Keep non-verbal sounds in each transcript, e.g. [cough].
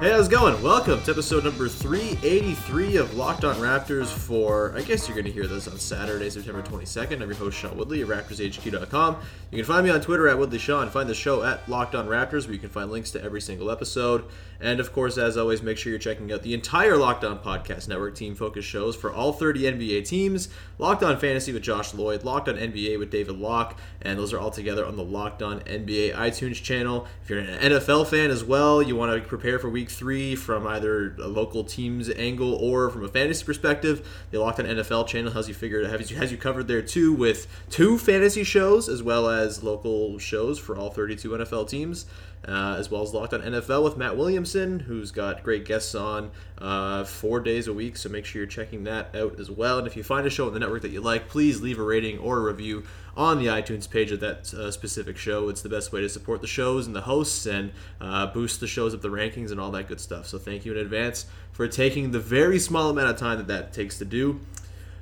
Hey, how's it going? Welcome to episode number 383 of Locked On Raptors for, I guess you're going to hear this on Saturday, September 22nd. I'm your host, Sean Woodley at RaptorsHQ.com. You can find me on Twitter at Woodley Sean. Find the show at Locked On Raptors, where you can find links to every single episode. And of course, as always, make sure you're checking out the entire Locked On Podcast Network team focus shows for all 30 NBA teams. Locked On Fantasy with Josh Lloyd, Locked On NBA with David Locke, and those are all together on the Locked On NBA iTunes channel. If you're an NFL fan as well, you want to prepare for week three from either a local team's angle or from a fantasy perspective, the Locked On NFL channel has you figured has you, has you covered there too with two fantasy shows as well as local shows for all 32 NFL teams uh, as well as Locked on NFL with Matt Williamson, who's got great guests on uh, four days a week. So make sure you're checking that out as well. And if you find a show on the network that you like, please leave a rating or a review on the iTunes page of that uh, specific show. It's the best way to support the shows and the hosts and uh, boost the shows up the rankings and all that good stuff. So thank you in advance for taking the very small amount of time that that takes to do.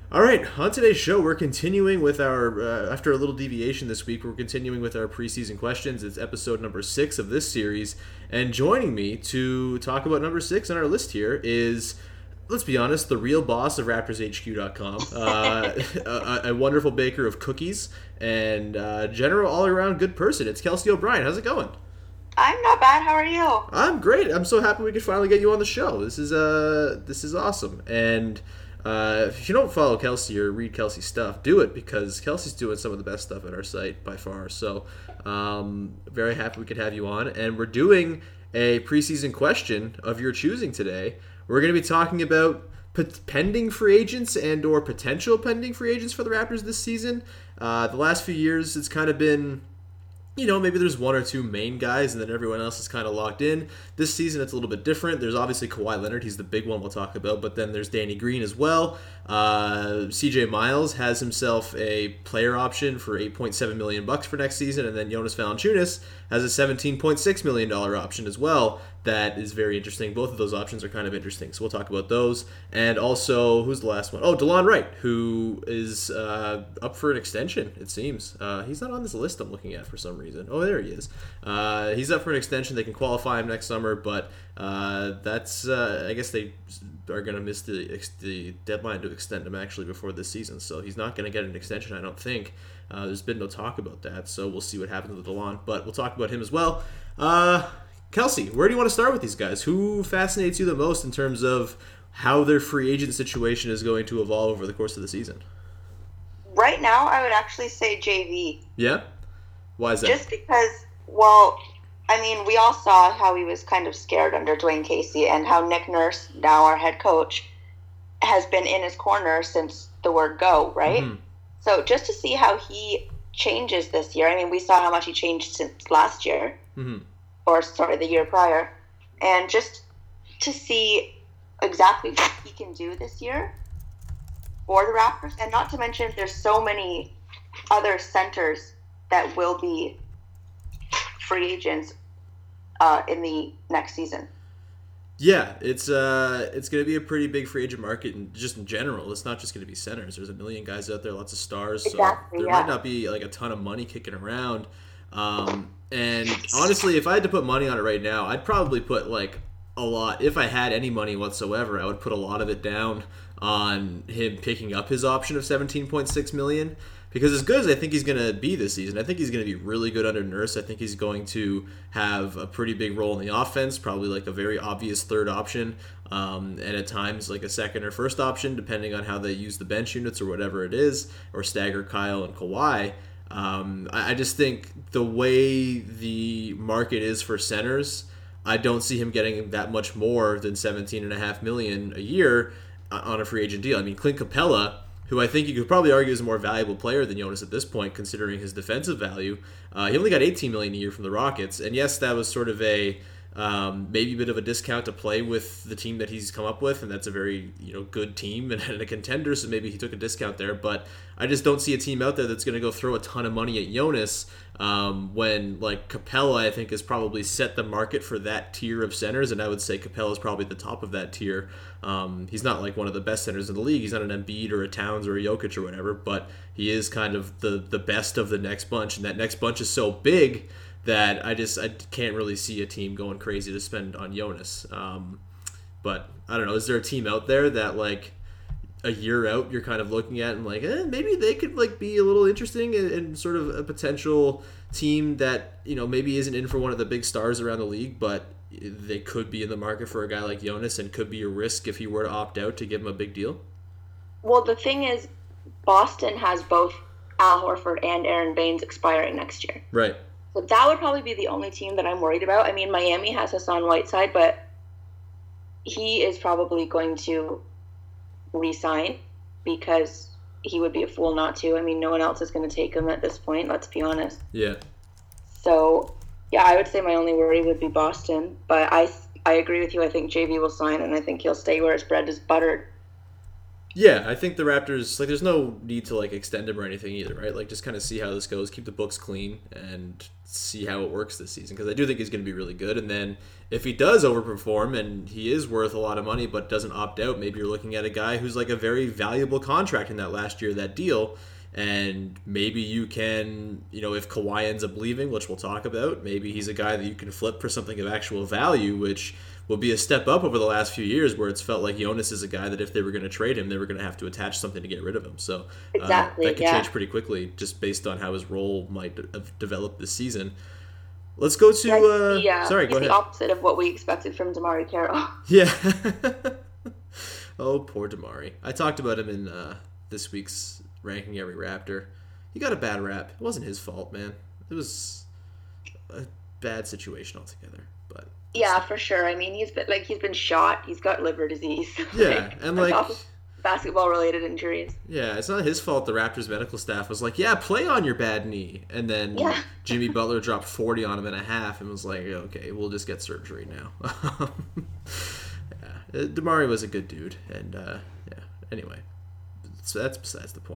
All right, on today's show, we're continuing with our, uh, after a little deviation this week, we're continuing with our preseason questions. It's episode number six of this series. And joining me to talk about number six on our list here is, let's be honest, the real boss of RaptorsHQ.com, uh, [laughs] a, a, wonderful baker of cookies, and uh, general all around good person. It's Kelsea O'Brien. How's it going? I'm not bad. How are you? I'm great. I'm so happy we could finally get you on the show. This is uh, this is awesome. And uh, if you don't follow Kelsea or read Kelsea's stuff, do it because Kelsea's doing some of the best stuff at our site by far. So, um, very happy we could have you on. And we're doing a preseason question of your choosing today. We're going to be talking about pending free agents and or potential pending free agents for the Raptors this season. Uh, the last few years, it's kind of been you know, maybe there's one or two main guys and then everyone else is kind of locked in. This season, it's a little bit different. There's obviously Kawhi Leonard, he's the big one we'll talk about, but then there's Danny Green as well. Uh, CJ Miles has himself a player option for 8.7 million bucks for next season, and then Jonas Valanciunas has a 17.6 million dollar option as well that is very interesting. Both of those options are kind of interesting, so we'll talk about those. And also, who's the last one? Oh, Delon Wright, who is uh, up for an extension. It seems uh, he's not on this list I'm looking at for some reason. Oh, there he is. Uh, he's up for an extension. They can qualify him next summer, but uh, that's uh, I guess they are going to miss the the deadline to extend him actually before this season. So he's not going to get an extension, I don't think. Uh, there's been no talk about that, so we'll see what happens with Delon. But we'll talk about him as well. Uh, Kelsea, where do you want to start with these guys? Who fascinates you the most in terms of how their free agent situation is going to evolve over the course of the season? Right now, I would actually say JV. Yeah? Why is that? Just because, well, I mean, we all saw how he was kind of scared under Dwane Casey and how Nick Nurse, now our head coach, has been in his corner since the word go, right? Mhm. So just to see how he changes this year, I mean, we saw how much he changed since last year, Mhm. or sorry, the year prior, and just to see exactly what he can do this year for the Raptors, and not to mention there's so many other centers that will be free agents uh, in the next season. Yeah, it's uh, it's going to be a pretty big free agent market, and just in general, it's not just going to be centers. There's a million guys out there, lots of stars, Exactly, so there yeah. might not be like a ton of money kicking around. Um, and honestly, if I had to put money on it right now, I'd probably put like a lot. If I had any money whatsoever, I would put a lot of it down on him picking up his option of 17.6 million. Because as good as I think he's going to be this season, I think he's going to be really good under Nurse. I think he's going to have a pretty big role in the offense, probably like a very obvious third option, um, and at times like a second or first option, depending on how they use the bench units or whatever it is, or stagger Kyle and Kawhi. Um, I, I just think the way the market is for centers, I don't see him getting that much more than 17 and a half million a year uh, on a free agent deal. I mean, Clint Capela, who I think you could probably argue is a more valuable player than Jonas at this point, considering his defensive value. Uh, he only got 18 million a year from the Rockets, and yes, that was sort of a um, maybe a bit of a discount to play with the team that he's come up with, and that's a very you know good team and, [laughs] and a contender. So maybe he took a discount there, but I just don't see a team out there that's going to go throw a ton of money at Jonas um, when like Capela, I think, has probably set the market for that tier of centers, and I would say Capela is probably at the top of that tier. Um, he's not like one of the best centers in the league. He's not an Embiid or a Towns or a Jokic or whatever, but he is kind of the the best of the next bunch, and that next bunch is so big that I just I can't really see a team going crazy to spend on Jonas. Um, but I don't know. Is there a team out there that like a year out you're kind of looking at and like eh, maybe they could like be a little interesting and, and sort of a potential team that you know maybe isn't in for one of the big stars around the league, but they could be in the market for a guy like Jonas and could be a risk if he were to opt out to give him a big deal. Well, the thing is, Boston has both Al Horford and Aron Baynes expiring next year. Right. So that would probably be the only team that I'm worried about. I mean, Miami has Hassan Whiteside, but he is probably going to resign because he would be a fool not to. I mean, no one else is going to take him at this point, let's be honest. Yeah. So, yeah, I would say my only worry would be Boston, but I I agree with you. I think JV will sign and I think he'll stay where his bread is buttered. Yeah, I think the Raptors like there's no need to like extend him or anything either, right? Like just kind of see how this goes, keep the books clean and see how it works this season because I do think he's going to be really good and then if he does overperform and he is worth a lot of money but doesn't opt out, maybe you're looking at a guy who's like a very valuable contract in that last year that deal and maybe you can, you know, if Kawhi ends up leaving, which we'll talk about, maybe he's a guy that you can flip for something of actual value, which will be a step up over the last few years where it's felt like Jonas is a guy that if they were going to trade him, they were going to have to attach something to get rid of him. So uh, that could yeah. change pretty quickly just based on how his role might have developed this season. Let's go to. Uh, yeah, sorry, he's go the ahead. opposite of what we expected from DeMarre Carroll. [laughs] Yeah. [laughs] oh, poor DeMarre. I talked about him in uh, this week's ranking every Raptor. He got a bad rap. It wasn't his fault, man. It was a bad situation altogether. Yeah, for sure. I mean, he's been like he's been shot. He's got liver disease. [laughs] Yeah, and, like- basketball-related injuries. yeah, it's not his fault. The Raptors medical staff was like, "Yeah, play on your bad knee," and then Yeah. Jimmy [laughs] Butler dropped forty on him and a half and was like, "Okay, we'll just get surgery now." [laughs] yeah, uh, DeMarre was a good dude, and uh, yeah. Anyway, so that's besides the point.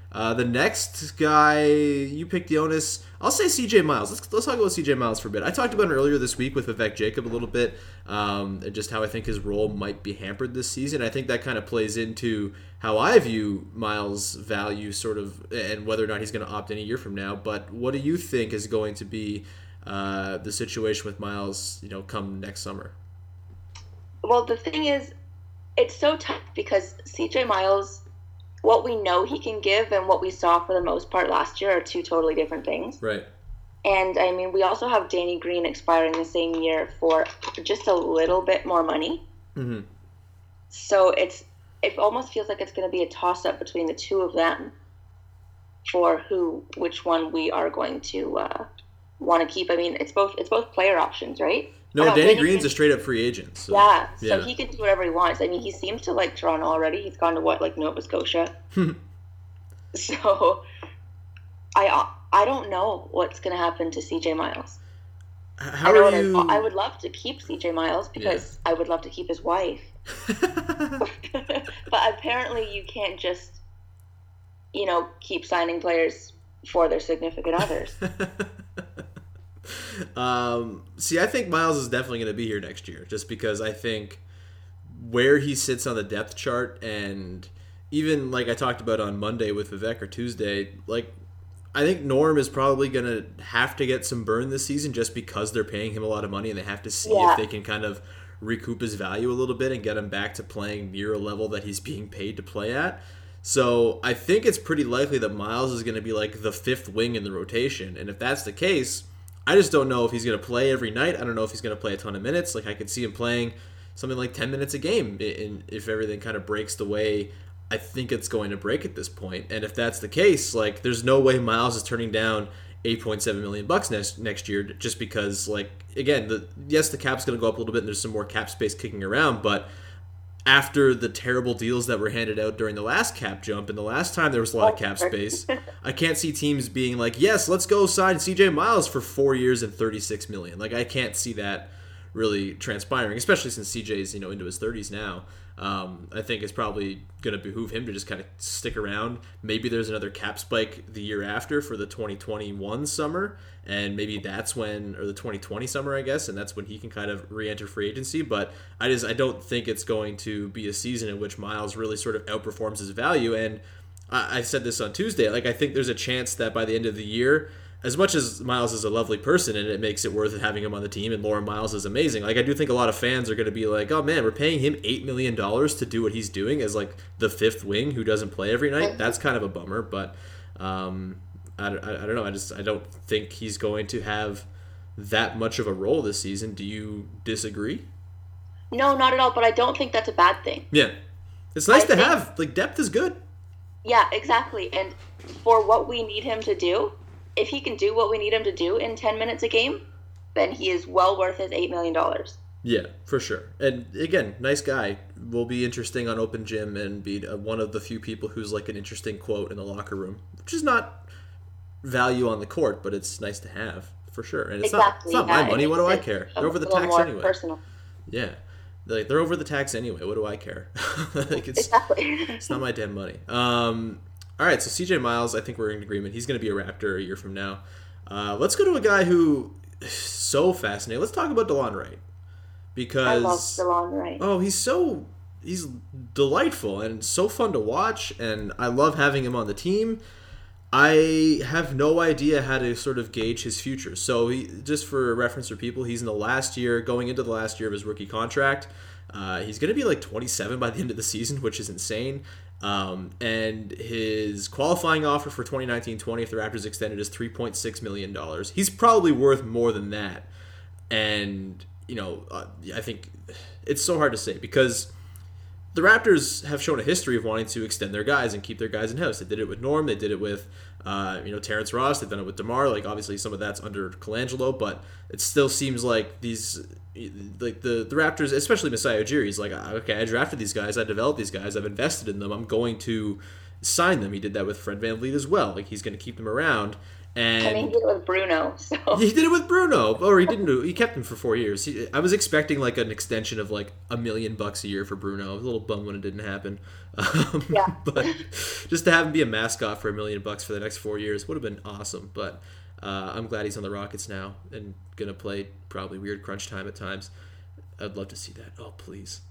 uh, the next guy. You picked onus. I'll say CJ Miles. Let's, let's talk about CJ Miles for a bit. I talked about him earlier this week with Vivek Jacob a little bit, um, and just how I think his role might be hampered this season. I think that kind of plays into how I view Miles' value, sort of, and whether or not he's going to opt in a year from now. But what do you think is going to be uh, the situation with Miles, you know, come next summer? Well, the thing is, it's so tough because CJ Miles, what we know he can give and what we saw for the most part last year are two totally different things. Right. And I mean, we also have Danny Green expiring the same year for just a little bit more money. Mm-hmm. So it's it almost feels like it's going to be a toss up between the two of them for who which one we are going to uh, want to keep. I mean, it's both it's both player options, right? No, Danny Green's Green- a straight up free agent. So, yeah, so he can do whatever he wants. I mean, he seems to like Toronto already. He's gone to what, like Nova Scotia. Hmm. [laughs] so, I I don't know what's going to happen to CJ Miles. How I are what I- you? I, would love to keep CJ Miles because I would love to keep his wife. [laughs] [laughs] but apparently, you can't just, you know, keep signing players for their significant others. Um, see, I think Miles is definitely going to be here next year, just because I think where he sits on the depth chart, and even like I talked about on Monday with Vivek or Tuesday, like I think Norm is probably going to have to get some burn this season, just because they're paying him a lot of money, and they have to see Yeah. if they can kind of recoup his value a little bit and get him back to playing near a level that he's being paid to play at. So I think it's pretty likely that Miles is going to be like the fifth wing in the rotation, and if that's the case. I just don't know if he's going to play every night. I don't know if he's going to play a ton of minutes. Like I could see him playing something like 10 minutes a game in, if everything kind of breaks the way I think it's going to break at this point. And if that's the case, like there's no way Miles is turning down 8.7 million bucks next next year just because like again, the yes the cap's going to go up a little bit and there's some more cap space kicking around, but after the terrible deals that were handed out during the last cap jump and the last time there was a lot of cap oh, space, [laughs] I can't see teams being like, "Yes, let's go sign CJ Miles for 4 years and 36 million." Like I can't see that really transpiring, especially since CJ's, you know, into his 30s now. Um, I think it's probably going to behoove him to just kind of stick around. Maybe there's another cap spike the year after for the 2021 summer, and maybe that's when, or the 2020 summer, I guess, and that's when he can kind of re-enter free agency. But I just I don't think it's going to be a season in which Miles really sort of outperforms his value. And I, I said this on Tuesday, like I think there's a chance that by the end of the year, as much as Miles is a lovely person and it makes it worth having him on the team, and Lauren Miles is amazing. Like I do think a lot of fans are going to be like, "Oh man, we're paying him eight million dollars to do what he's doing as like the fifth wing who doesn't play every night." That's kind of a bummer, but um, I, I, I don't know. I just I don't think he's going to have that much of a role this season. Do you disagree? no, not at all. But I don't think that's a bad thing. Yeah, it's nice I to think- have like depth is good. Yeah, exactly. And for what we need him to do, if he can do what we need him to do in 10 minutes a game, then he is well worth his $8 million. Yeah, for sure. And again, nice guy. Will be interesting on Open Gym and be uh, one of the few people who's like an interesting quote in the locker room, which is not value on the court, but it's nice to have for sure. And it's not it's not yeah, my money. What do I care? They're over the tax anyway. Personal. Yeah, like they're over the tax anyway. What do I care? [laughs] like it's Exactly. [laughs] it's not my damn money. Um, all right, so CJ Miles, I think we're in agreement. He's going to be a Raptor a year from now. Uh, let's go to a guy who [sighs] so fascinating. Let's talk about Delon Wright I because love Delon Wright. Oh, he's so he's delightful and so fun to watch, and I love having him on the team. I have no idea how to sort of gauge his future. So, he, just for reference for people, he's in the last year, going into the last year of his rookie contract. Uh, he's going to be like 27 by the end of the season, which is insane. Um, and his qualifying offer for 2019-20, if the Raptors extended, is 3.6 million dollars. He's probably worth more than that. And you know, uh, I think it's so hard to say because the Raptors have shown a history of wanting to extend their guys and keep their guys in house. They did it with Norm. They did it with uh, you know Terrence Ross. They've done it with Demar. Like obviously some of that's under Colangelo, but it still seems like these like the the Raptors, especially Masai Ujiri, is like okay, I drafted these guys, I developed these guys, I've invested in them. I'm going to sign them. He did that with Fred VanVleet as well. Like he's going to keep them around. And he did it with Bruno. [laughs] So he did it with Bruno, or he didn't. Do, he kept him for four years. He, I was expecting like an extension of like a million bucks a year for Bruno. I was a little bummed when it didn't happen. [laughs] Um, yeah. but just to have him be a mascot for a million bucks for the next four years would have been awesome. But uh, I'm glad he's on the Rockets now and gonna play probably weird crunch time at times. I'd love to see that. Oh please.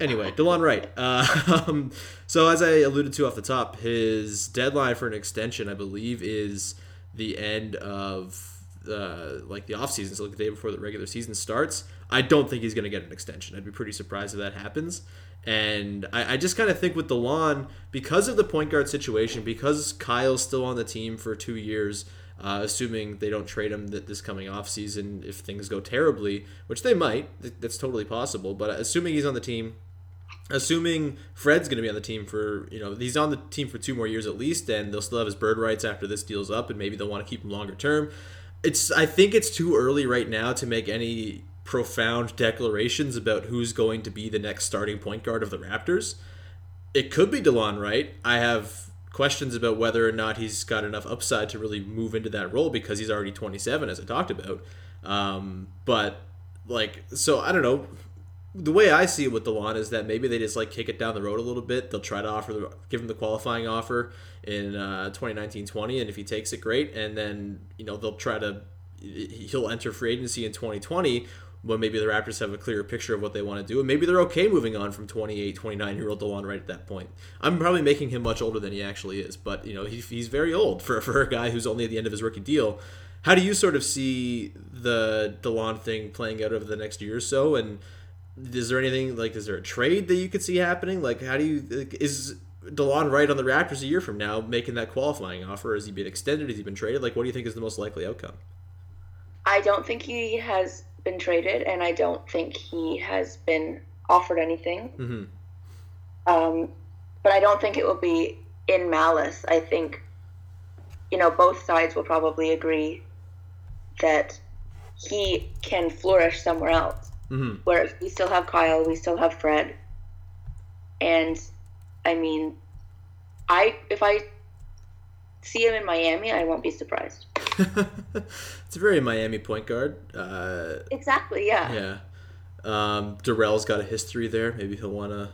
Anyway, Delon Wright. Uh, [laughs] so as I alluded to off the top, his deadline for an extension, I believe, is the end of uh, like the off season, so like the day before the regular season starts. I don't think he's going to get an extension. I'd be pretty surprised if that happens. And I, I just kind of think with Delon, because of the point guard situation, because Kyle's still on the team for two years, uh, assuming they don't trade him this coming off season if things go terribly, which they might, that's totally possible. But assuming he's on the team, assuming Fred's going to be on the team for, you know, he's on the team for two more years at least, and they'll still have his bird rights after this deal's up, and maybe they'll want to keep him longer term. It's I think it's too early right now to make any profound declarations about who's going to be the next starting point guard of the Raptors. It could be Delon Wright. I have questions about whether or not he's got enough upside to really move into that role because he's already 27, as I talked about. Um, but like, so I don't know the way I see it with Delon is that maybe they just like kick it down the road a little bit. They'll try to offer the, give him the qualifying offer in uh, 2019-20, and if he takes it, great. And then you know they'll try to he'll enter free agency in 2020 when maybe the Raptors have a clearer picture of what they want to do, and maybe they're okay moving on from 28, 29 year old Delon Wright at that point. I'm probably making him much older than he actually is, but you know he, he's very old for for a guy who's only at the end of his rookie deal. How do you sort of see the Delon thing playing out over the next year or so, and is there anything like is there a trade that you could see happening? Like how do you is Delon Wright on the Raptors a year from now making that qualifying offer? Has he been extended? Has he been traded? Like what do you think is the most likely outcome? I don't think he has been traded, and I don't think he has been offered anything. Mm-hmm. Um, but I don't think it will be in malice. I think, you know, both sides will probably agree that he can flourish somewhere else. Mm-hmm. Whereas we still have Kyle, we still have Fred, and I mean, I if I see him in Miami, I won't be surprised. [laughs] it's a very Miami point guard. Uh, exactly. Yeah. Yeah. Um, Dorell's got a history there. Maybe he'll want to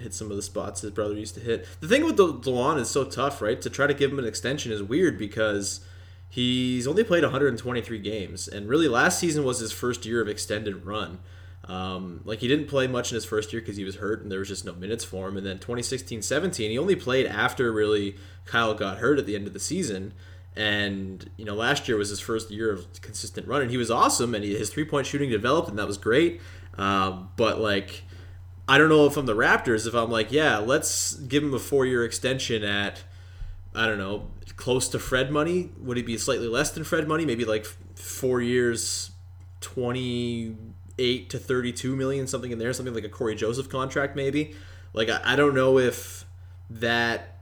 hit some of the spots his brother used to hit. The thing with the Delon is so tough, right? To try to give him an extension is weird because he's only played 123 games, and really last season was his first year of extended run. Um, like he didn't play much in his first year because he was hurt and there was just no minutes for him. And then 2016-17, he only played after really Kyle got hurt at the end of the season. And you know, last year was his first year of consistent run, and he was awesome. And he, his three point shooting developed, and that was great. Um, but like, I don't know if I'm the Raptors, if I'm like, yeah, let's give him a four year extension at, I don't know, close to Fred money. Would he be slightly less than Fred money? Maybe like four years, twenty eight to 32 million, something in there, something like a Cory Joseph contract, maybe. Like, I, I don't know if that.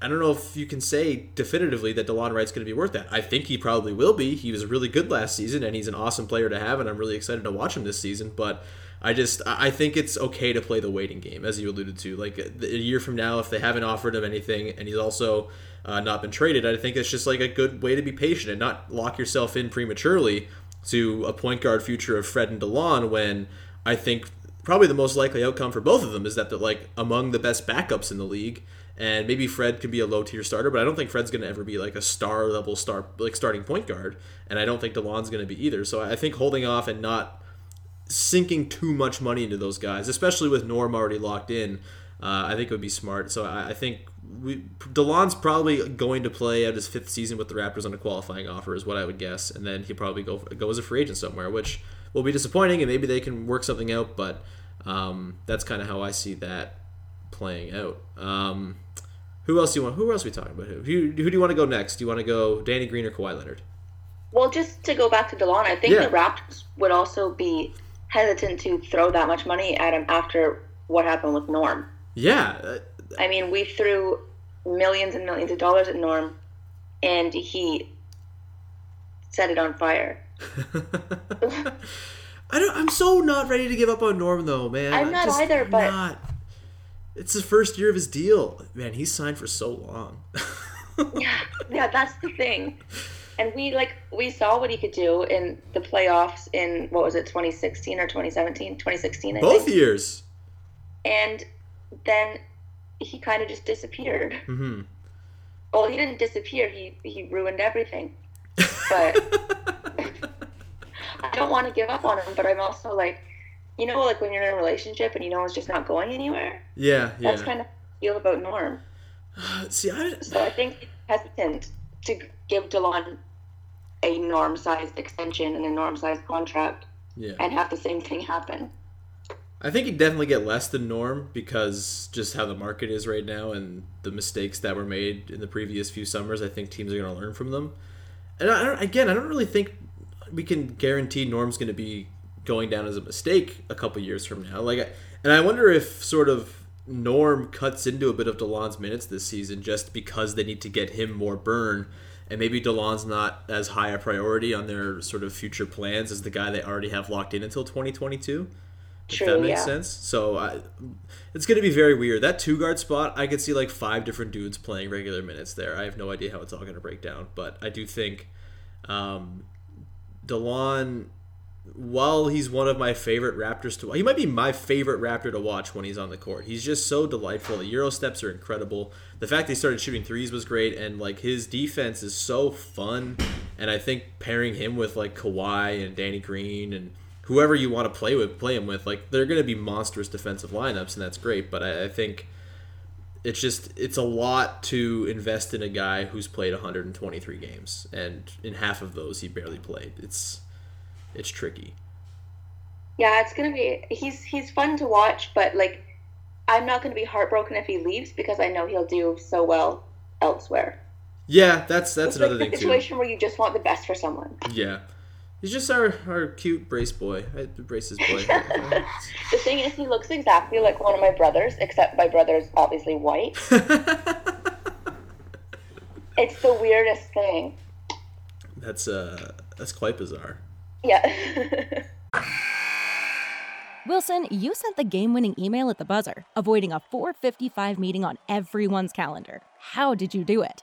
I don't know if you can say definitively that Delon Wright's going to be worth that. I think he probably will be. He was really good last season, and he's an awesome player to have, and I'm really excited to watch him this season. But I just I think it's okay to play the waiting game, as you alluded to. Like a year from now, if they haven't offered him anything, and he's also uh, not been traded, I think it's just like a good way to be patient and not lock yourself in prematurely to a point guard future of Fred and Delon when I think probably the most likely outcome for both of them is that they're like among the best backups in the league. And maybe Fred could be a low tier starter, but I don't think Fred's going to ever be like a star level star like starting point guard, and I don't think Delon's going to be either. So I think holding off and not sinking too much money into those guys, especially with Norm already locked in. Uh, I think it would be smart. So I, I think we, Delon's probably going to play out his fifth season with the Raptors on a qualifying offer, is what I would guess, and then he'll probably go go as a free agent somewhere, which will be disappointing, and maybe they can work something out. But um, that's kind of how I see that playing out. Um, who else do you want? Who else are we talking about? Who, who, who do you want to go next? Do you want to go Danny Green or Kawhi Leonard? Well, just to go back to Delon, I think Yeah. the Raptors would also be hesitant to throw that much money at him after what happened with Norm. Yeah, uh, I mean, we threw millions and millions of dollars at Norm, and he set it on fire. [laughs] I don't. I'm so not ready to give up on Norm though, man. I'm not just either, but- not. It's the first year of his deal, man. He's signed for so long. [laughs] yeah, yeah, that's the thing. [laughs] And we like we saw what he could do in the playoffs in what was it, 2016 or 2017? 2016, I Both think. years. And then he kind of just disappeared. hmm Well, he didn't disappear. He he ruined everything. But don't want to give up on him. But I'm also like, you know, like when you're in a relationship and you know it's just not going anywhere. Yeah, yeah. That's kind of how I feel about Norm. [sighs] See, I, So I think he's hesitant to give Delon a norm-sized extension and a norm-sized contract yeah. and have the same thing happen. I think he'd definitely get less than Norm because just how the market is right now and the mistakes that were made in the previous few summers. I think teams are going to learn from them. And I don't, again, I don't really think we can guarantee Norm's going to be going down as a mistake a couple years from now. Like, and I wonder if sort of Norm cuts into a bit of Delon's minutes this season just because they need to get him more burn. And maybe Delon's not as high a priority on their sort of future plans as the guy they already have locked in until 2022 if True, that makes yeah. sense. So I, it's going to be very weird. That two guard spot, I could see like five different dudes playing regular minutes there. I have no idea how it's all going to break down, but I do think um, Delon, while he's one of my favorite Raptors to, watch, he might be my favorite Raptor to watch when he's on the court. He's just so delightful. The Euro steps are incredible. The fact they started shooting threes was great, and like his defense is so fun. And I think pairing him with like Kawhi and Danny Green and whoever you want to play with, play him with, like they're going to be monstrous defensive lineups, and that's great. But I, I think it's just it's a lot to invest in a guy who's played 123 games, and in half of those he barely played. It's it's tricky. Yeah, it's gonna be. He's he's fun to watch, but like, I'm not gonna be heartbroken if he leaves because I know he'll do so well elsewhere. Yeah, that's that's it's another like thing the too. situation where you just want the best for someone. Yeah, he's just our our cute brace boy, I, braces boy. [laughs] The thing is, he looks exactly like one of my brothers, except my brother's obviously white. [laughs] it's the weirdest thing. that's uh that's quite bizarre. Yeah. [laughs] Wilson, you sent the game winning email at the buzzer, avoiding a 455 meeting on everyone's calendar. How did you do it?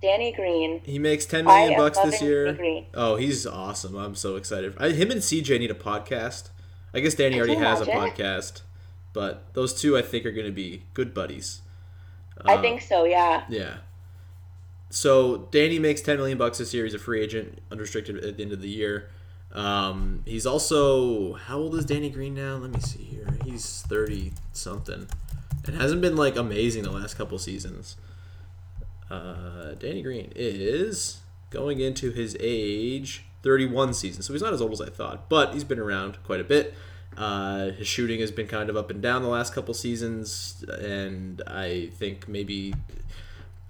Danny Green. He makes ten million I bucks this year. Danny Green. Oh, he's awesome. I'm so excited. I, him and CJ need a podcast. I guess Danny Could already has a podcast, but those two I think are going to be good buddies. I Uh, think so. Yeah. Yeah. So Danny makes 10 million bucks this year. He's a free agent, unrestricted at the end of the year. Um, he's also how old is Danny Green now? Let me see here. He's 30 something. and hasn't been like amazing the last couple seasons. Uh, Danny Green is going into his age 31 season, so he's not as old as I thought, but he's been around quite a bit. Uh, his shooting has been kind of up and down the last couple seasons, and I think maybe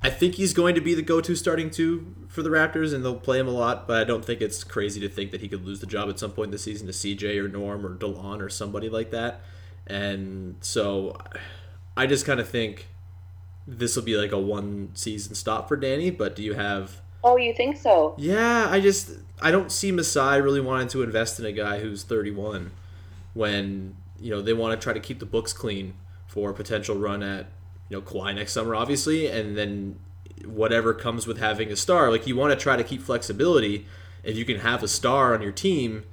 I think he's going to be the go-to starting two for the Raptors, and they'll play him a lot. But I don't think it's crazy to think that he could lose the job at some point this season to CJ or Norm or Delon or somebody like that. And so I just kind of think this will be like a one-season stop for Danny. But do you have? Oh, you think so? Yeah, I just I don't see Masai really wanting to invest in a guy who's 31 when you know they want to try to keep the books clean for a potential run at you know Kawhi next summer, obviously, and then whatever comes with having a star. Like you want to try to keep flexibility if you can have a star on your team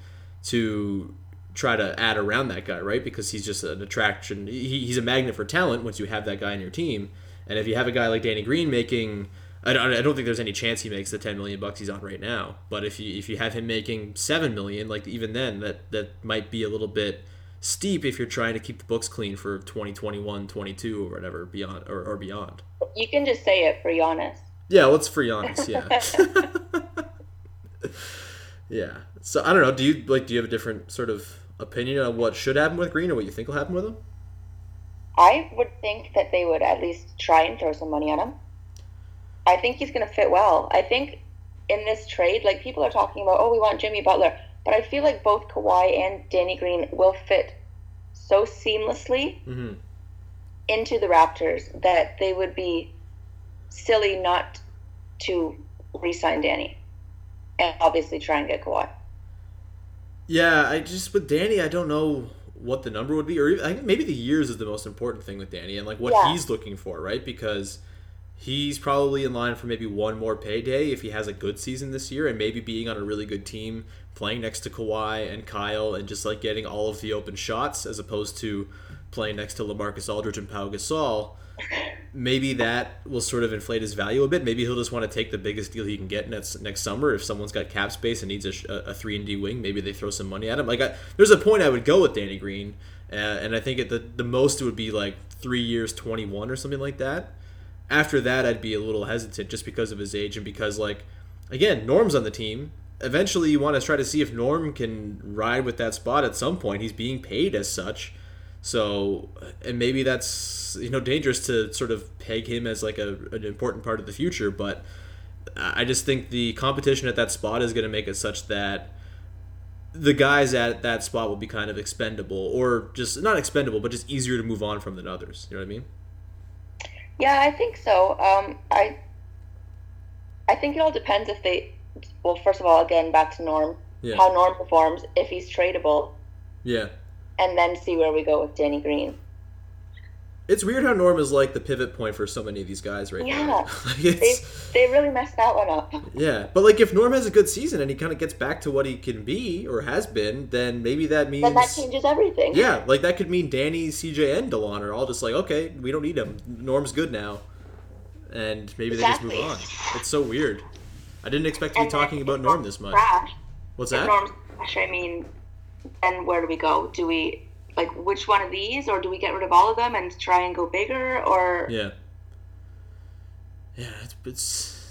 to try to add around that guy, right? Because he's just an attraction. He, he's a magnet for talent once you have that guy in your team. And if you have a guy like Danny Green making, I don't, I don't think there's any chance he makes the 10 million bucks he's on right now. But if you if you have him making seven million, like even then, that that might be a little bit steep if you're trying to keep the books clean for 2021, 22 or whatever beyond or, or beyond. You can just say it for Giannis. Yeah, well, it's for Giannis. Yeah. [laughs] [laughs] yeah. So I don't know. Do you like? Do you have a different sort of opinion on what should happen with Green or what you think will happen with him? I would think that they would at least try and throw some money on him. I think he's going to fit well. I think in this trade, like people are talking about, oh, we want Jimmy Butler, but I feel like both Kawhi and Danny Green will fit so seamlessly Mm-hmm. into the Raptors that they would be silly not to re-sign Danny and obviously try and get Kawhi. Yeah, I just with Danny, I don't know what the number would be, or even, I think maybe the years is the most important thing with Danny, and like what Yeah. he's looking for, right? Because he's probably in line for maybe one more payday if he has a good season this year, and maybe being on a really good team, playing next to Kawhi and Kyle, and just like getting all of the open shots as opposed to playing next to Lamarcus Aldridge and Pau Gasol. Maybe that will sort of inflate his value a bit. Maybe he'll just want to take the biggest deal he can get next next summer. If someone's got cap space and needs a, a three and D wing, maybe they throw some money at him. Like I, there's a point I would go with Danny Green, uh, and I think at the the most it would be like three years, twenty one or something like that. After that, I'd be a little hesitant just because of his age and because like again, Norm's on the team. Eventually, you want to try to see if Norm can ride with that spot at some point. He's being paid as such. So, and maybe that's you know dangerous to sort of peg him as like a, an important part of the future. But I just think the competition at that spot is going to make it such that the guys at that spot will be kind of expendable, or just not expendable, but just easier to move on from than others. You know what I mean? Yeah, I think so. Um, I I think it all depends if they. Well, first of all, again, back to Norm. Yeah. How Norm performs, if he's tradable, Yeah. And then see where we go with Danny Green. It's weird how Norm is like the pivot point for so many of these guys right Yeah. now. [laughs] Like, They they really messed that one up. [laughs] yeah, but like if Norm has a good season and he kind of gets back to what he can be or has been, then maybe that means Then that changes everything. yeah, like that could mean Danny, CJ, and Delon are all just like, okay, we don't need him. Norm's good now, and maybe they just move on. It's so weird. I didn't expect to be And talking about Norm this much. What's that? Norm's trash, I mean, then where do we go? Do we like which one of these, or do we get rid of all of them and try and go bigger, or Yeah. Yeah, it's, it's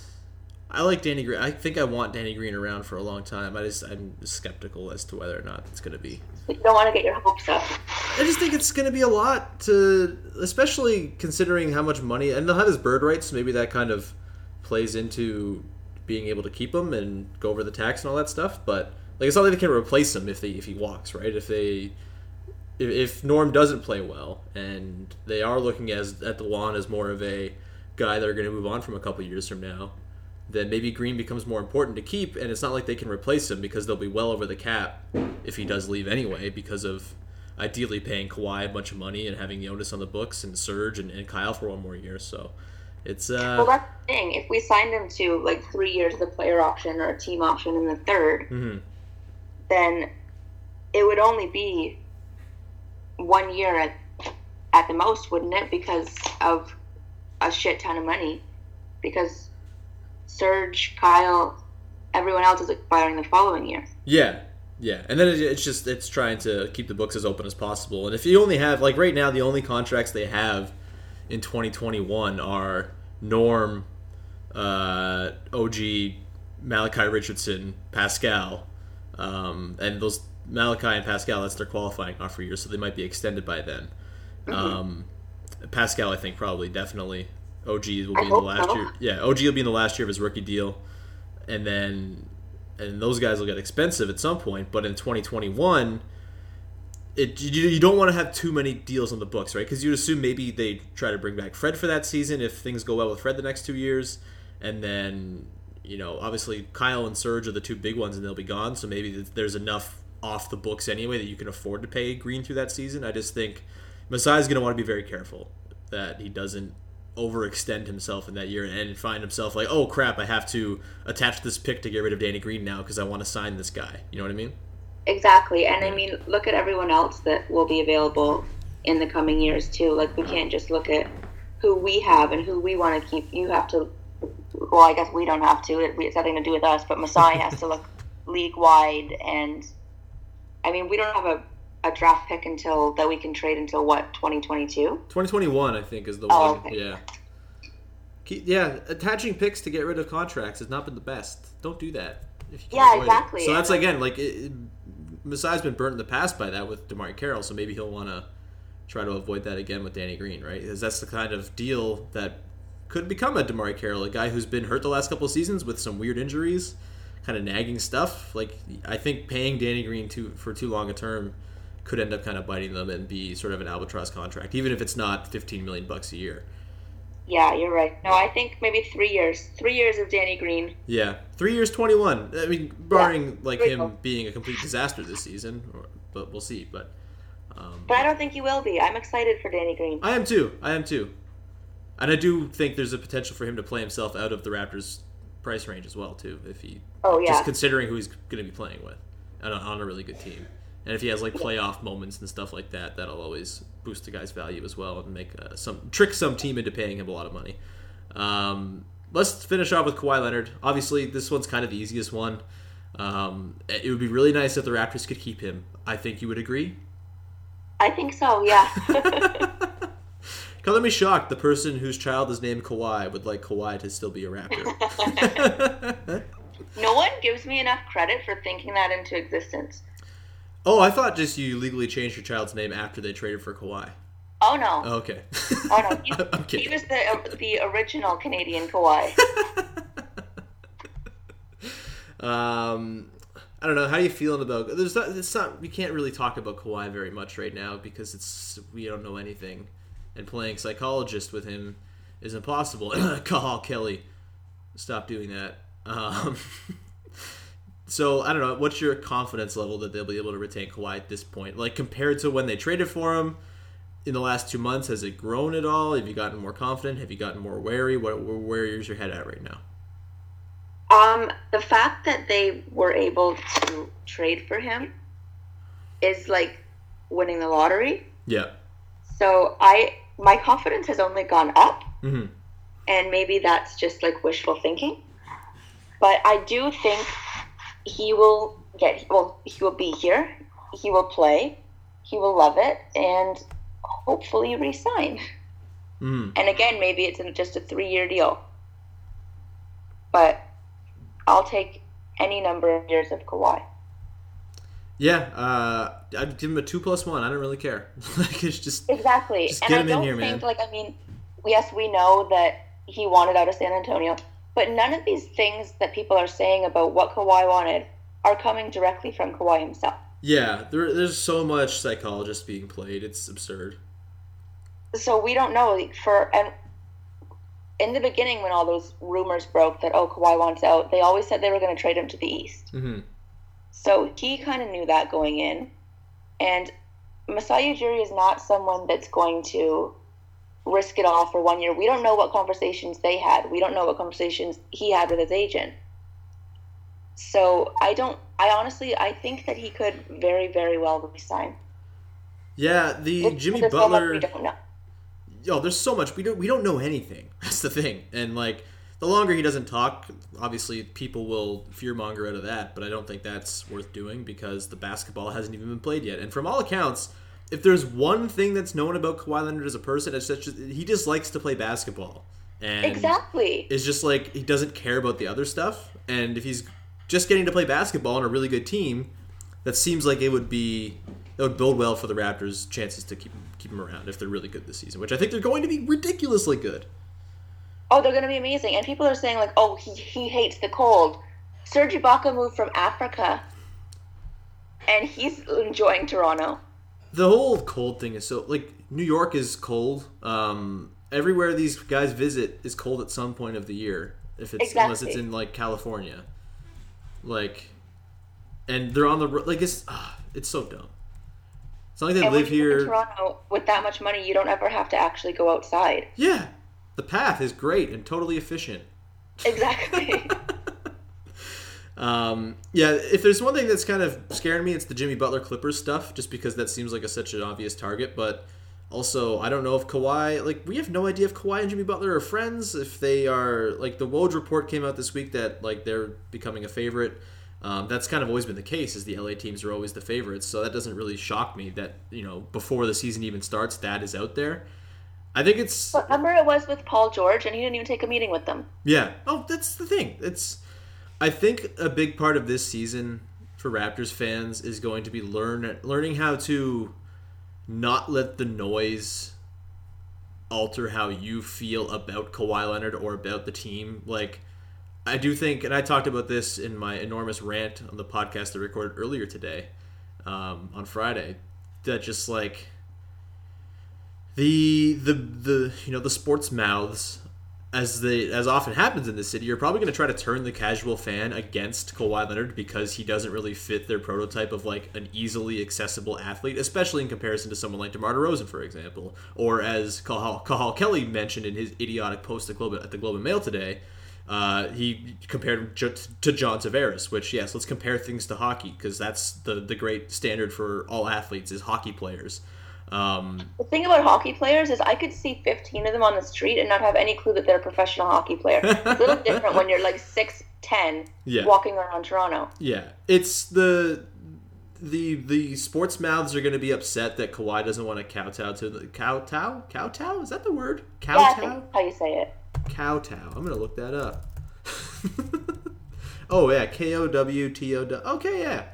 I like Danny Green. I think I want Danny Green around for a long time. I just I'm skeptical as to whether or not it's going to be. you don't want to get your hopes up? I just think it's going to be a lot to, especially considering how much money, and they'll have his bird rights. Maybe that kind of plays into being able to keep him and go over the tax and all that stuff. But like, it's not like they can replace him if they if he walks, right? If they if, if Norm doesn't play well, and they are looking as at Delon as more of a guy that are going to move on from a couple years from now, then maybe Green becomes more important to keep, and it's not like they can replace him because they'll be well over the cap if he does leave anyway because of ideally paying Kawhi a bunch of money and having Jonas on the books and Serge and, and Kyle for one more year. So it's uh Well, that's the thing. If we signed him to like three years of the player option or a team option in the 3rd mhm. Then it would only be one year at at the most, wouldn't it? Because of a shit ton of money. Because Serge, Kyle, everyone else is expiring the following year. Yeah, yeah, and then it's just it's trying to keep the books as open as possible. And if you only have like right now, the only contracts they have in 2021 are Norm, uh, OG, Malachi Richardson, Pascal, um, and those Malachi and Pascal that's their qualifying offer years, so they might be extended by then. Um, Pascal, I think probably definitely. OG will be in the last year. Yeah, OG will be in the last year of his rookie deal, and then and those guys will get expensive at some point. But in 2021, it you, you don't want to have too many deals on the books, right? Because you'd assume maybe they try to bring back Fred for that season if things go well with Fred the next two years, and then you know obviously Kyle and Serge are the two big ones, and they'll be gone. So maybe there's enough off the books anyway that you can afford to pay Green through that season. I just think Masai's going to want to be very careful that he doesn't overextend himself in that year and find himself like, oh crap, I have to attach this pick to get rid of Danny Green now because I want to sign this guy. You know what I mean? Exactly. And I mean, look at everyone else that will be available in the coming years too. Like we can't just look at who we have and who we want to keep. You have to. Well, I guess we don't have to. It, it's nothing to do with us. But Masai has to look [laughs] league wide, and I mean, we don't have a, a draft pick until that we can trade until what 2022. 2021, I think, is the Oh, one. okay. Yeah. Keep, yeah, attaching picks to get rid of contracts has not been the best. Don't do that. If you can Yeah, avoid it. exactly. So that's again like it, it, Masai's been burnt in the past by that with DeMarre Carroll, so maybe he'll want to try to avoid that again with Danny Green, right? Because that's the kind of deal that could become a DeMarre Carroll, a guy who's been hurt the last couple of seasons with some weird injuries, kind of nagging stuff. Like I think paying Danny Green too for too long a term could end up kind of biting them and be sort of an albatross contract, even if it's not 15 million bucks a year. Yeah, you're right. No, I think maybe three years. Three years of Danny Green. Yeah, three years, twenty-one. I mean, barring like him go. being a complete disaster this season, or, but we'll see. But um, But I don't think he will be. I'm excited for Danny Green. I am too. I am too, and I do think there's a potential for him to play himself out of the Raptors' price range as well too, if he Oh, yeah. just considering who he's going to be playing with, and on, on a really good team. And if he has like playoff moments and stuff like that, that'll always boost the guy's value as well and make uh, some trick some team into paying him a lot of money. Um, let's finish off with Kawhi Leonard. Obviously, this one's kind of the easiest one. Um, it would be really nice if the Raptors could keep him. I think you would agree. I think so. Yeah. [laughs] [laughs] Color me shocked. The person whose child is named Kawhi would like Kawhi to still be a Raptor. [laughs] [laughs] no one gives me enough credit for thinking that into existence. oh, I thought just you legally changed your child's name after they traded for Kawhi. Oh no. Okay. Oh no. He, [laughs] I'm kidding. he was the the original Canadian Kawhi. Um, I don't know. How are you feeling about? There's not. It's not. We can't really talk about Kawhi very much right now because it's we don't know anything, and playing psychologist with him is impossible. [clears throat] Cathal Kelly, stop doing that. Um, [laughs] so I don't know. What's your confidence level that they'll be able to retain Kawhi at this point? Like compared to when they traded for him in the last two months, has it grown at all? Have you gotten more confident? Have you gotten more wary? What where is your head at right now? Um, the fact that they were able to trade for him is like winning the lottery. Yeah. So I my confidence has only gone up, Mm-hmm. and maybe that's just like wishful thinking. But I do think he will get well. He will be here. He will play. He will love it, and hopefully resign. Mm-hmm. And again, maybe it's just a three-year deal. But I'll take any number of years of Kawhi. Yeah, uh, I'd give him a two plus one. I don't really care. [laughs] like it's just Exactly. Just and get I him in don't here, think man. like I mean, yes, we know that he wanted out of San Antonio, but none of these things that people are saying about what Kawhi wanted are coming directly from Kawhi himself. yeah. There, there's so much psychologist being played. It's absurd. So we don't know for and in the beginning when all those rumors broke that oh Kawhi wants out, they always said they were going to trade him to the East. Mm-hmm. So he kind of knew that going in. And Masai Ujiri is not someone that's going to risk it all for one year. We don't know what conversations they had. We don't know what conversations he had with his agent. So I don't. I honestly, I think that he could very, very well resign. Yeah, the It's- Jimmy there's so Butler. We don't know. Yo, there's so much we don't we don't know anything. [laughs] That's the thing. And like the longer he doesn't talk, obviously people will fearmonger out of that. But I don't think that's worth doing because the basketball hasn't even been played yet. And from all accounts, if there's one thing that's known about Kawhi Leonard as a person, it's such he just likes to play basketball. And Exactly. It's just like he doesn't care about the other stuff. And if he's just getting to play basketball on a really good team, that seems like it would be that would build well for the Raptors' chances to keep keep him around if they're really good this season, which I think they're going to be ridiculously good. Oh, they're going to be amazing. And people are saying like, oh, he he hates the cold. Serge Ibaka moved from Africa, and he's enjoying Toronto. The whole cold thing is so like New York is cold. Um, everywhere these guys visit is cold at some point of the year. If it's unless it's in like California, like, and they're on the road. like it's ah, it's so dumb. It's not like they and live you live in here. Toronto with that much money, you don't ever have to actually go outside. Yeah, the path is great and totally efficient. Exactly. [laughs] Um, yeah, if there's one thing that's kind of scaring me, it's the Jimmy Butler Clippers stuff, just because that seems like a, such an obvious target. But also, I don't know if Kawhi, like, we have no idea if Kawhi and Jimmy Butler are friends. If they are, like, the Woj report came out this week that like they're becoming a favorite. Um, that's kind of always been the case, is the LA teams are always the favorites. So that doesn't really shock me that you know before the season even starts, that is out there. I think it's but remember it was with Paul George, and he didn't even take a meeting with them. yeah. Oh, that's the thing. It's I think a big part of this season for Raptors fans is going to be learn learning how to not let the noise alter how you feel about Kawhi Leonard or about the team. Like I do think, and I talked about this in my enormous rant on the podcast I recorded earlier today, um, on Friday, that just like the the the you know the sports mouths as the as often happens in this city, you're probably going to try to turn the casual fan against Kawhi Leonard because he doesn't really fit their prototype of like an easily accessible athlete, especially in comparison to someone like DeMar DeRozan, for example, or as Cathal, Cathal Kelly mentioned in his idiotic post at, Globe, at the Globe and Mail today. Uh, he compared him to John Tavares, which yes, let's compare things to hockey because that's the the great standard for all athletes is hockey players. Um, The thing about hockey players is I could see 15 of them on the street and not have any clue that they're a professional hockey player. It's a little [laughs] different when you're like 6'10 Yeah. walking around Toronto. Yeah, it's the the the sports mouths are going to be upset that Kawhi doesn't want to kowtow to the kowtow kowtow is that the word Yeah, kowtow that's how you say it. kowtow. I'm gonna look that up. [laughs] oh yeah, K O W T O W. Okay, yeah,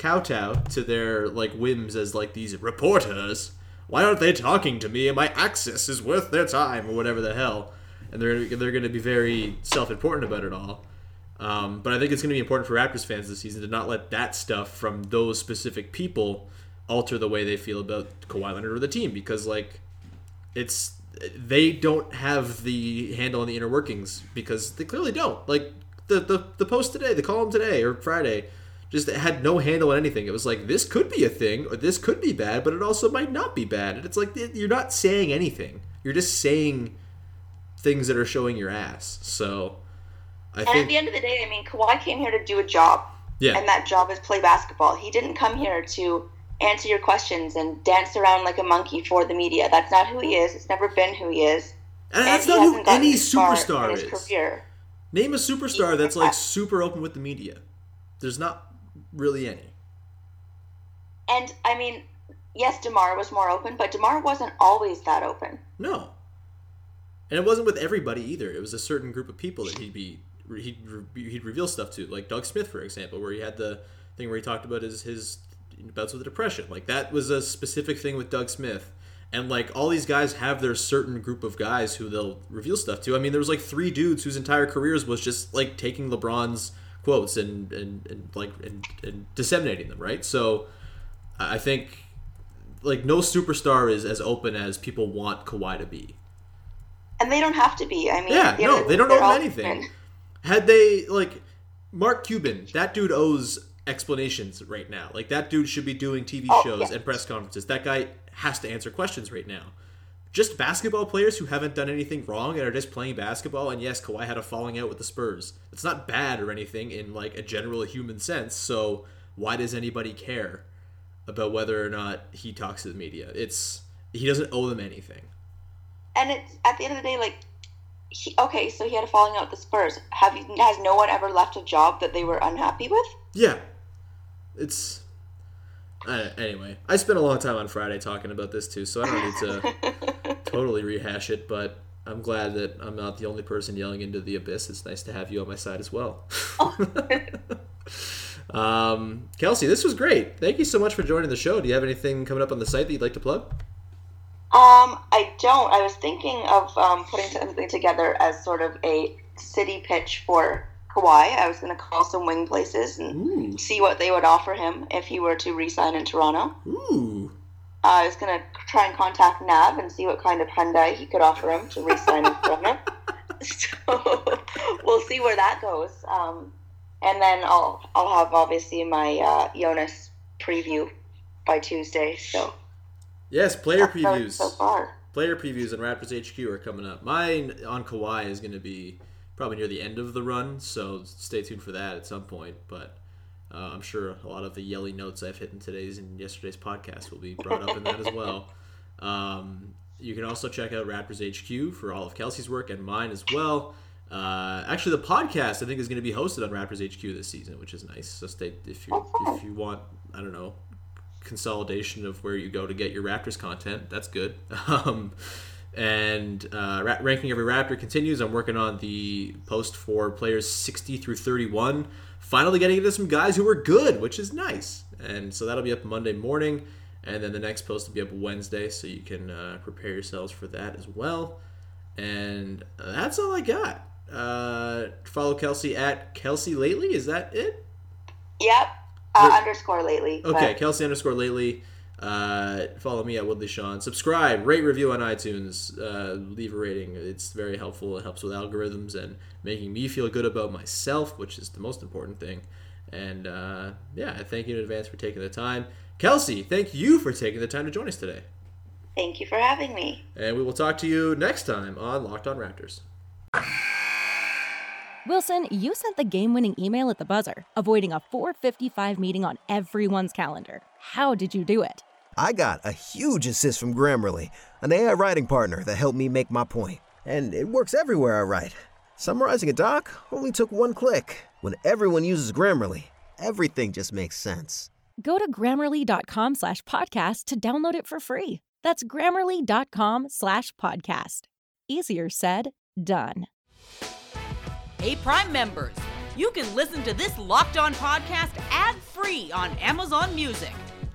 kowtow to their like whims as like these reporters. Why aren't they talking to me? And my access is worth their time, or whatever the hell. And they're they're going to be very self-important about it all. Um, but I think it's going to be important for Raptors fans this season to not let that stuff from those specific people alter the way they feel about Kawhi Leonard or the team because like it's they don't have the handle on the inner workings because they clearly don't. Like the the, the post today, the column today or Friday, just had no handle on anything. It was like this could be a thing or this could be bad, but it also might not be bad. And it's like you're not saying anything. You're just saying things that are showing your ass. So I And at the end of the day, I mean, Kawhi came here to do a job. Yeah. And that job is play basketball. He didn't come here to answer your questions and dance around like a monkey for the media. That's not who he is. It's never been who he is. and that's he not who any superstar is. Career. Name a superstar that's like super open with the media. There's not really any. And I mean, yes, DeMar was more open, but DeMar wasn't always that open. No. And it wasn't with everybody either. It was a certain group of people that he'd be he'd he'd reveal stuff to, like Doug Smith, for example, where he had the thing where he talked about his his bouts with depression. Like that was a specific thing with Doug Smith. And like all these guys have their certain group of guys who they'll reveal stuff to. I mean, there was like three dudes whose entire careers was just like taking LeBron's quotes and and, and like and, and disseminating them, right? So I think like no superstar is as open as people want Kawhi to be. And they don't have to be. I mean, Yeah, the no, they don't owe anything. human. Had they like Mark Cuban, that dude owes explanations right now. Like that dude should be doing TV Oh, shows yeah. and press conferences. That guy has to answer questions right now. Just basketball players who haven't done anything wrong and are just playing basketball. And yes, Kawhi had a falling out with the Spurs. It's not bad or anything in like a general human sense. So why does anybody care about whether or not he talks to the media? It's he doesn't owe them anything. And it's at the end of the day, like, he, okay, so he had a falling out with the Spurs. Have you, has no one ever left a job that they were unhappy with? Yeah, it's. Uh, anyway, I spent a long time on Friday talking about this too, so I don't need to [laughs] totally rehash it. But I'm glad that I'm not the only person yelling into the abyss. It's nice to have you on my side as well. [laughs] um, Kelsea, this was great. Thank you so much for joining the show. Do you have anything coming up on the site that you'd like to plug? Um, I don't. I was thinking of um, putting something together as sort of a city pitch for Kawhi. I was going to call some wing places and Ooh, see what they would offer him if he were to re-sign in Toronto. ooh, I was going to try and contact Nav and see what kind of Hyundai he could offer him to re-sign [laughs] in Toronto. So we'll see where that goes. Um, and then I'll I'll have obviously my uh, Jonas preview by Tuesday. So Yes, player previews. so far. Player previews and Raptors HQ are coming up. Mine on Kawhi is going to be probably near the end of the run, so stay tuned for that at some point. But uh, I'm sure a lot of the yelly notes I've hit in today's and yesterday's podcast will be brought up in that as well. Um, you can also check out Raptors HQ for all of Kelsea's work and mine as well. Uh, actually, the podcast I think is going to be hosted on Raptors HQ this season, which is nice. So stay if you if you want I don't know consolidation of where you go to get your Raptors content. That's good. [laughs] Um, and uh, ra- ranking every Raptor continues. I'm working on the post for players 60 through 31. Finally getting into some guys who were good, which is nice. And so that'll be up Monday morning, and then the next post will be up Wednesday, so you can uh, prepare yourselves for that as well. And that's all I got. Uh, follow Kelsea at Kelsea lately. Is that it? Yep. Uh, underscore lately. Okay, but- Kelsey underscore lately. Uh, follow me at Woodley Sean. Subscribe, rate, review on iTunes. Uh, leave a rating. It's very helpful. It helps with algorithms and making me feel good about myself, which is the most important thing. And uh, yeah, thank you in advance for taking the time. Kelsea, thank you for taking the time to join us today. Thank you for having me. And we will talk to you next time on Locked On Raptors. Wilson, you sent the game winning email at the buzzer, avoiding a 455 meeting on everyone's calendar. How did you do it? I got a huge assist from Grammarly, an AI writing partner that helped me make my point. And it works everywhere I write. Summarizing a doc only took one click. When everyone uses Grammarly, everything just makes sense. Go to grammarly.com slash podcast to download it for free. That's grammarly.com slash podcast. Easier said, done. Hey, Prime members, you can listen to this Locked On podcast ad free on Amazon Music.